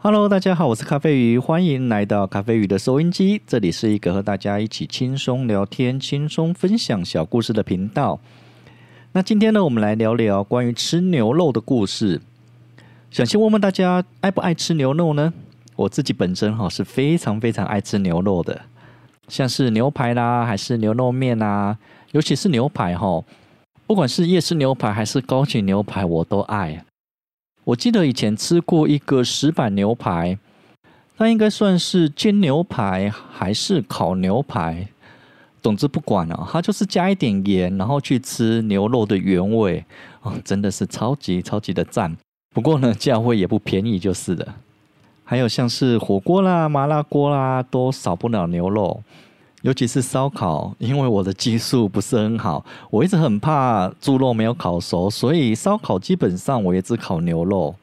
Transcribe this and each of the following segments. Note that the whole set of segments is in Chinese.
Hello，大家好，我是咖啡鱼，欢迎来到咖啡鱼的收音机。这里是一个和大家一起轻松聊天、轻松分享小故事的频道。那今天呢，我们来聊聊关于吃牛肉的故事。想先问问大家，爱不爱吃牛肉呢？我自己本身哈是非常非常爱吃牛肉的，像是牛排啦，还是牛肉面啊，尤其是牛排哈，不管是夜市牛排还是高级牛排，我都爱。我记得以前吃过一个石板牛排，它应该算是煎牛排还是烤牛排，总之不管了，它就是加一点盐，然后去吃牛肉的原味，哦，真的是超级超级的赞。不过呢，价位也不便宜，就是了。还有像是火锅啦、麻辣锅啦，都少不了牛肉，尤其是烧烤。因为我的技术不是很好，我一直很怕猪肉没有烤熟，所以烧烤基本上我也只烤牛肉。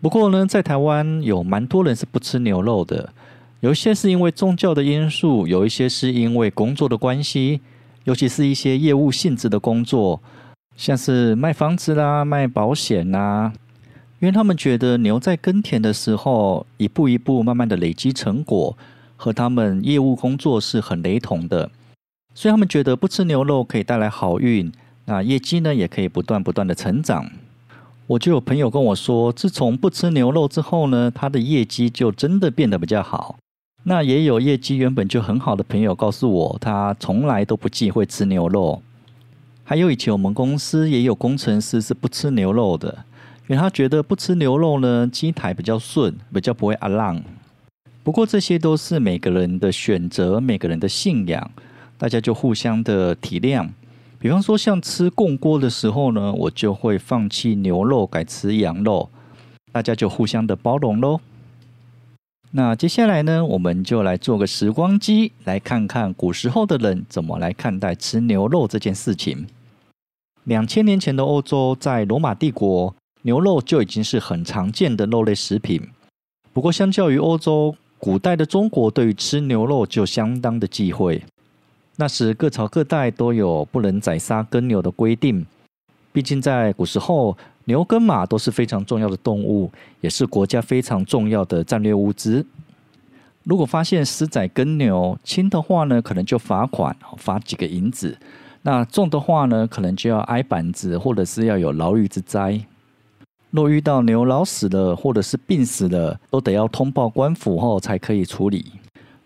不过呢，在台湾有蛮多人是不吃牛肉的，有一些是因为宗教的因素，有一些是因为工作的关系，尤其是一些业务性质的工作，像是卖房子啦、卖保险啦。因为他们觉得牛在耕田的时候，一步一步慢慢的累积成果，和他们业务工作是很雷同的，所以他们觉得不吃牛肉可以带来好运，那业绩呢也可以不断不断的成长。我就有朋友跟我说，自从不吃牛肉之后呢，他的业绩就真的变得比较好。那也有业绩原本就很好的朋友告诉我，他从来都不忌讳吃牛肉。还有以前我们公司也有工程师是不吃牛肉的。因为他觉得不吃牛肉呢，机台比较顺，比较不会阿浪。不过这些都是每个人的选择，每个人的信仰，大家就互相的体谅。比方说，像吃共锅的时候呢，我就会放弃牛肉，改吃羊肉，大家就互相的包容喽。那接下来呢，我们就来做个时光机，来看看古时候的人怎么来看待吃牛肉这件事情。两千年前的欧洲，在罗马帝国。牛肉就已经是很常见的肉类食品，不过相较于欧洲，古代的中国对于吃牛肉就相当的忌讳。那时各朝各代都有不能宰杀耕牛的规定，毕竟在古时候，牛跟马都是非常重要的动物，也是国家非常重要的战略物资。如果发现私宰耕牛，轻的话呢，可能就罚款，罚几个银子；那重的话呢，可能就要挨板子，或者是要有牢狱之灾。若遇到牛老死了，或者是病死了，都得要通报官府后才可以处理。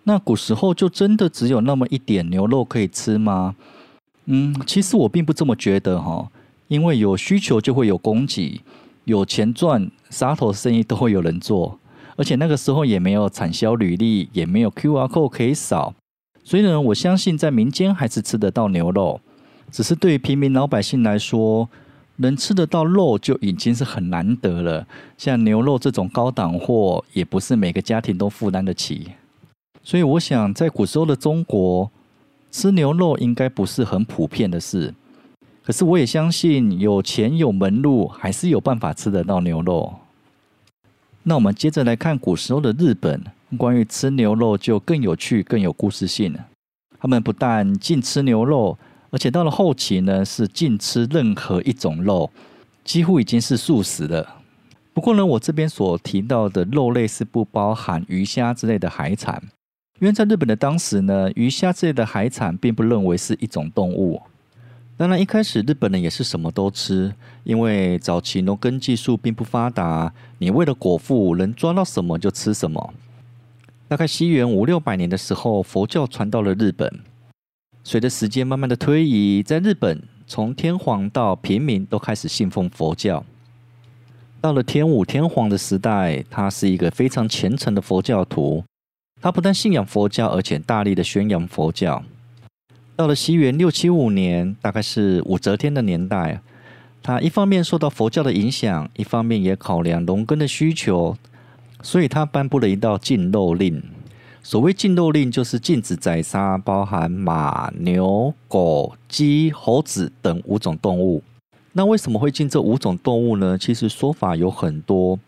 那古时候就真的只有那么一点牛肉可以吃吗？嗯，其实我并不这么觉得哈，因为有需求就会有供给，有钱赚，杀头生意都会有人做。而且那个时候也没有产销履历，也没有 QR code 可以扫，所以呢，我相信在民间还是吃得到牛肉，只是对于平民老百姓来说。能吃得到肉就已经是很难得了，像牛肉这种高档货，也不是每个家庭都负担得起。所以我想，在古时候的中国，吃牛肉应该不是很普遍的事。可是我也相信，有钱有门路，还是有办法吃得到牛肉。那我们接着来看古时候的日本，关于吃牛肉就更有趣、更有故事性了。他们不但禁吃牛肉。而且到了后期呢，是禁吃任何一种肉，几乎已经是素食了。不过呢，我这边所提到的肉类是不包含鱼虾之类的海产，因为在日本的当时呢，鱼虾之类的海产并不认为是一种动物。当然，一开始日本人也是什么都吃，因为早期农耕技术并不发达，你为了果腹，能抓到什么就吃什么。大概西元五六百年的时候，佛教传到了日本。随着时间慢慢的推移，在日本，从天皇到平民都开始信奉佛教。到了天武天皇的时代，他是一个非常虔诚的佛教徒。他不但信仰佛教，而且大力的宣扬佛教。到了西元六七五年，大概是武则天的年代，他一方面受到佛教的影响，一方面也考量农耕的需求，所以他颁布了一道禁肉令。所谓禁肉令，就是禁止宰杀包含马、牛、狗、鸡、猴子等五种动物。那为什么会禁这五种动物呢？其实说法有很多，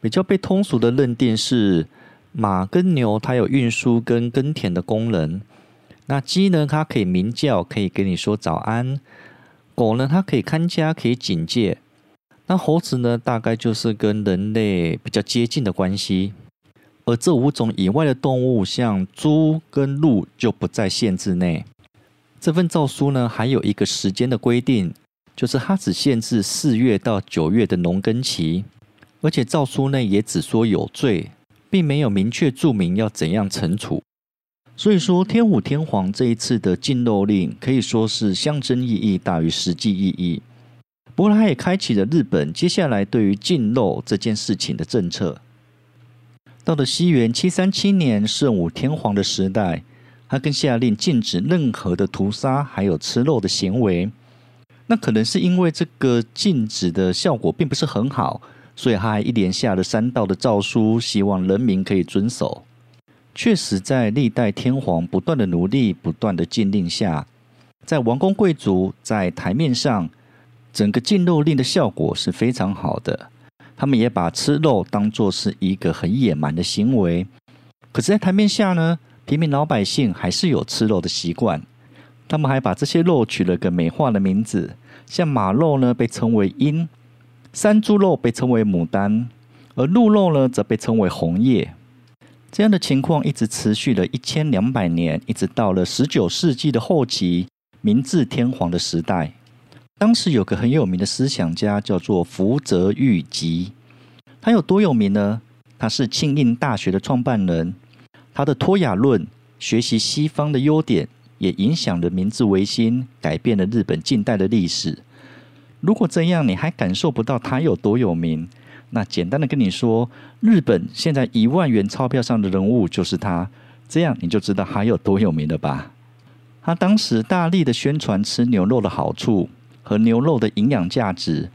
比较被通俗的认定是马跟牛，它有运输跟耕田的功能。那鸡呢，它可以鸣叫，可以跟你说早安；狗呢，它可以看家，可以警戒；那猴子呢，大概就是跟人类比较接近的关系。而这五种以外的动物，像猪跟鹿，就不在限制内。这份诏书呢，还有一个时间的规定，就是它只限制四月到九月的农耕期，而且诏书呢也只说有罪，并没有明确注明要怎样惩处。所以说，天武天皇这一次的禁肉令可以说是象征意义大于实际意义。不过，它也开启了日本接下来对于禁肉这件事情的政策。到了西元七三七年，圣武天皇的时代，他更下令禁止任何的屠杀，还有吃肉的行为。那可能是因为这个禁止的效果并不是很好，所以他还一连下了三道的诏书，希望人民可以遵守。确实，在历代天皇不断的努力、不断的禁令下，在王公贵族在台面上，整个禁肉令的效果是非常好的。他们也把吃肉当作是一个很野蛮的行为，可是，在台面下呢，平民老百姓还是有吃肉的习惯。他们还把这些肉取了个美化的名字，像马肉呢被称为鹰，山猪肉被称为牡丹，而鹿肉呢则被称为红叶。这样的情况一直持续了一千两百年，一直到了十九世纪的后期，明治天皇的时代。当时有个很有名的思想家，叫做福泽谕吉。他有多有名呢？他是庆应大学的创办人。他的脱亚论，学习西方的优点，也影响了明治维新，改变了日本近代的历史。如果这样你还感受不到他有多有名，那简单的跟你说，日本现在一万元钞票上的人物就是他，这样你就知道他有多有名了吧？他当时大力的宣传吃牛肉的好处。和牛肉的营养价值，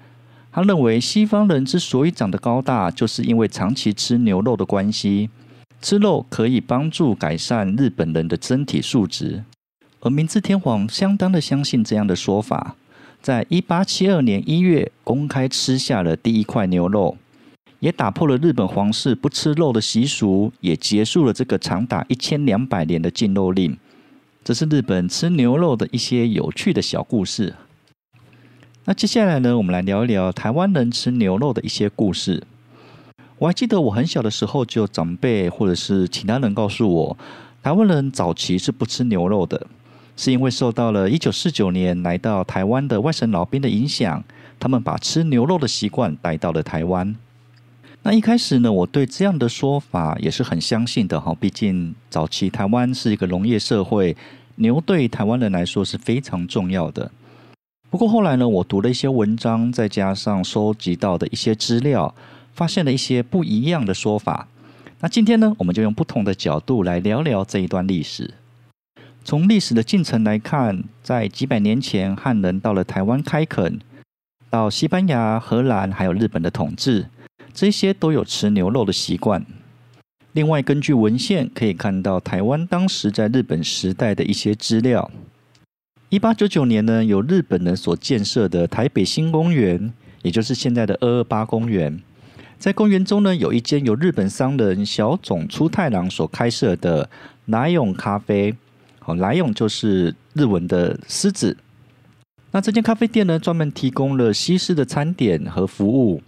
他认为西方人之所以长得高大，就是因为长期吃牛肉的关系。吃肉可以帮助改善日本人的身体素质，而明治天皇相当的相信这样的说法，在一八七二年一月公开吃下了第一块牛肉，也打破了日本皇室不吃肉的习俗，也结束了这个长达一千两百年的禁肉令。这是日本吃牛肉的一些有趣的小故事。那接下来呢，我们来聊一聊台湾人吃牛肉的一些故事。我还记得我很小的时候，就长辈或者是其他人告诉我，台湾人早期是不吃牛肉的，是因为受到了一九四九年来到台湾的外省老兵的影响，他们把吃牛肉的习惯带到了台湾。那一开始呢，我对这样的说法也是很相信的哈，毕竟早期台湾是一个农业社会，牛对台湾人来说是非常重要的。不过后来呢，我读了一些文章，再加上收集到的一些资料，发现了一些不一样的说法。那今天呢，我们就用不同的角度来聊聊这一段历史。从历史的进程来看，在几百年前，汉人到了台湾开垦，到西班牙、荷兰还有日本的统治，这些都有吃牛肉的习惯。另外，根据文献可以看到，台湾当时在日本时代的一些资料。一八九九年呢，由日本人所建设的台北新公园，也就是现在的二二八公园，在公园中呢，有一间由日本商人小塚出太郎所开设的莱永咖啡。好，莱永就是日文的狮子。那这间咖啡店呢，专门提供了西式的餐点和服务。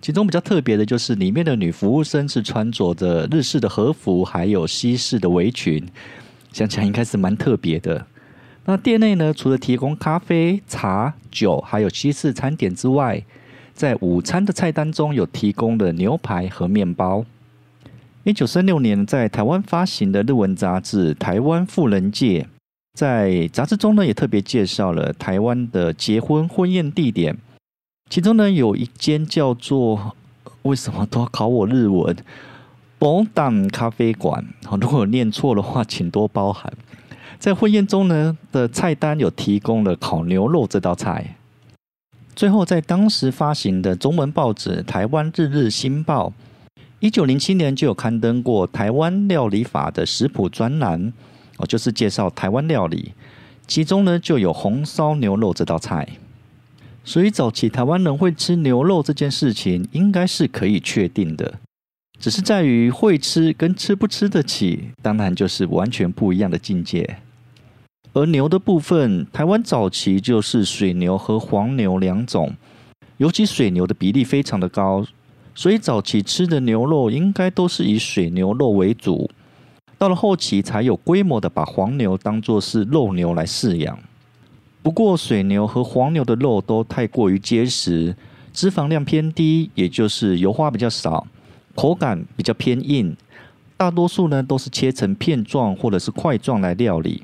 其中比较特别的就是，里面的女服务生是穿着着日式的和服，还有西式的围裙，想起来应该是蛮特别的。那店内呢，除了提供咖啡、茶、酒，还有西式餐点之外，在午餐的菜单中有提供的牛排和面包。一九三六年在台湾发行的日文杂志《台湾妇人界》，在杂志中呢也特别介绍了台湾的结婚婚宴地点，其中呢有一间叫做“为什么都要考我日文”“宝岛咖啡馆”。如果我念错的话，请多包涵。在婚宴中呢的菜单有提供了烤牛肉这道菜。最后，在当时发行的中文报纸《台湾日日新报》，一九零七年就有刊登过台湾料理法的食谱专栏，哦，就是介绍台湾料理，其中呢就有红烧牛肉这道菜。所以早期台湾人会吃牛肉这件事情，应该是可以确定的。只是在于会吃跟吃不吃得起，当然就是完全不一样的境界。而牛的部分，台湾早期就是水牛和黄牛两种。尤其水牛的比例非常的高，所以早期吃的牛肉应该都是以水牛肉为主。到了后期，才有规模的把黄牛当作是肉牛来饲养。不过，水牛和黄牛的肉都太过于结实，脂肪量偏低，也就是油花比较少，口感比较偏硬。大多数呢都是切成片状或者是块状来料理。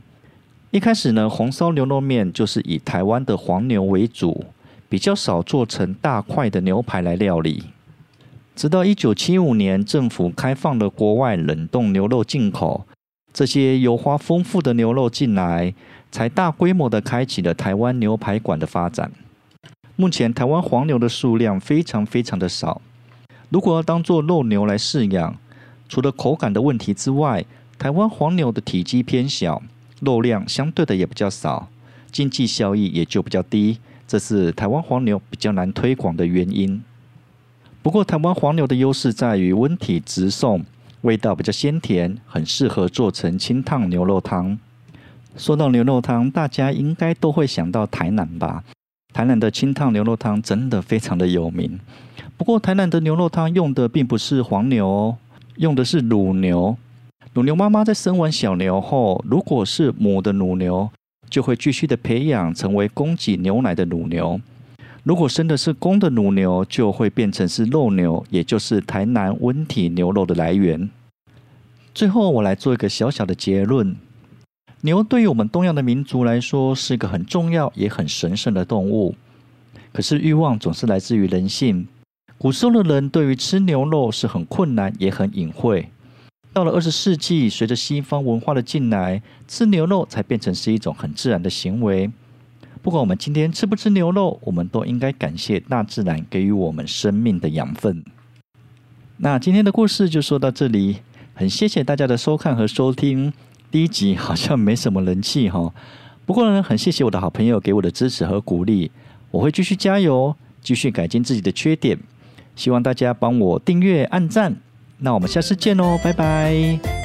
一开始呢，红烧牛肉面就是以台湾的黄牛为主，比较少做成大块的牛排来料理。直到一九七五年，政府开放了国外冷冻牛肉进口，这些油花丰富的牛肉进来，才大规模的开启了台湾牛排馆的发展。目前台湾黄牛的数量非常非常的少，如果要当做肉牛来饲养，除了口感的问题之外，台湾黄牛的体积偏小，肉量相对的也比较少，经济效益也就比较低，这是台湾黄牛比较难推广的原因。不过，台湾黄牛的优势在于温体直送，味道比较鲜甜，很适合做成清汤牛肉汤。说到牛肉汤，大家应该都会想到台南吧？台南的清汤牛肉汤真的非常的有名。不过，台南的牛肉汤用的并不是黄牛，用的是乳牛。乳牛妈妈在生完小牛后，如果是母的乳牛，就会继续的培养成为供给牛奶的乳牛。如果生的是公的乳牛，就会变成是肉牛，也就是台南温体牛肉的来源。最后，我来做一个小小的结论：牛对于我们东洋的民族来说是一个很重要也很神圣的动物。可是欲望总是来自于人性。古时候的人对于吃牛肉是很困难也很隐晦。到了二十世纪，随着西方文化的进来，吃牛肉才变成是一种很自然的行为。不管我们今天吃不吃牛肉，我们都应该感谢大自然给予我们生命的养分。那今天的故事就说到这里，很谢谢大家的收看和收听。第一集好像没什么人气哈，不过呢，很谢谢我的好朋友给我的支持和鼓励，我会继续加油，继续改进自己的缺点。希望大家帮我订阅、按赞。那我们下次见喽，拜拜。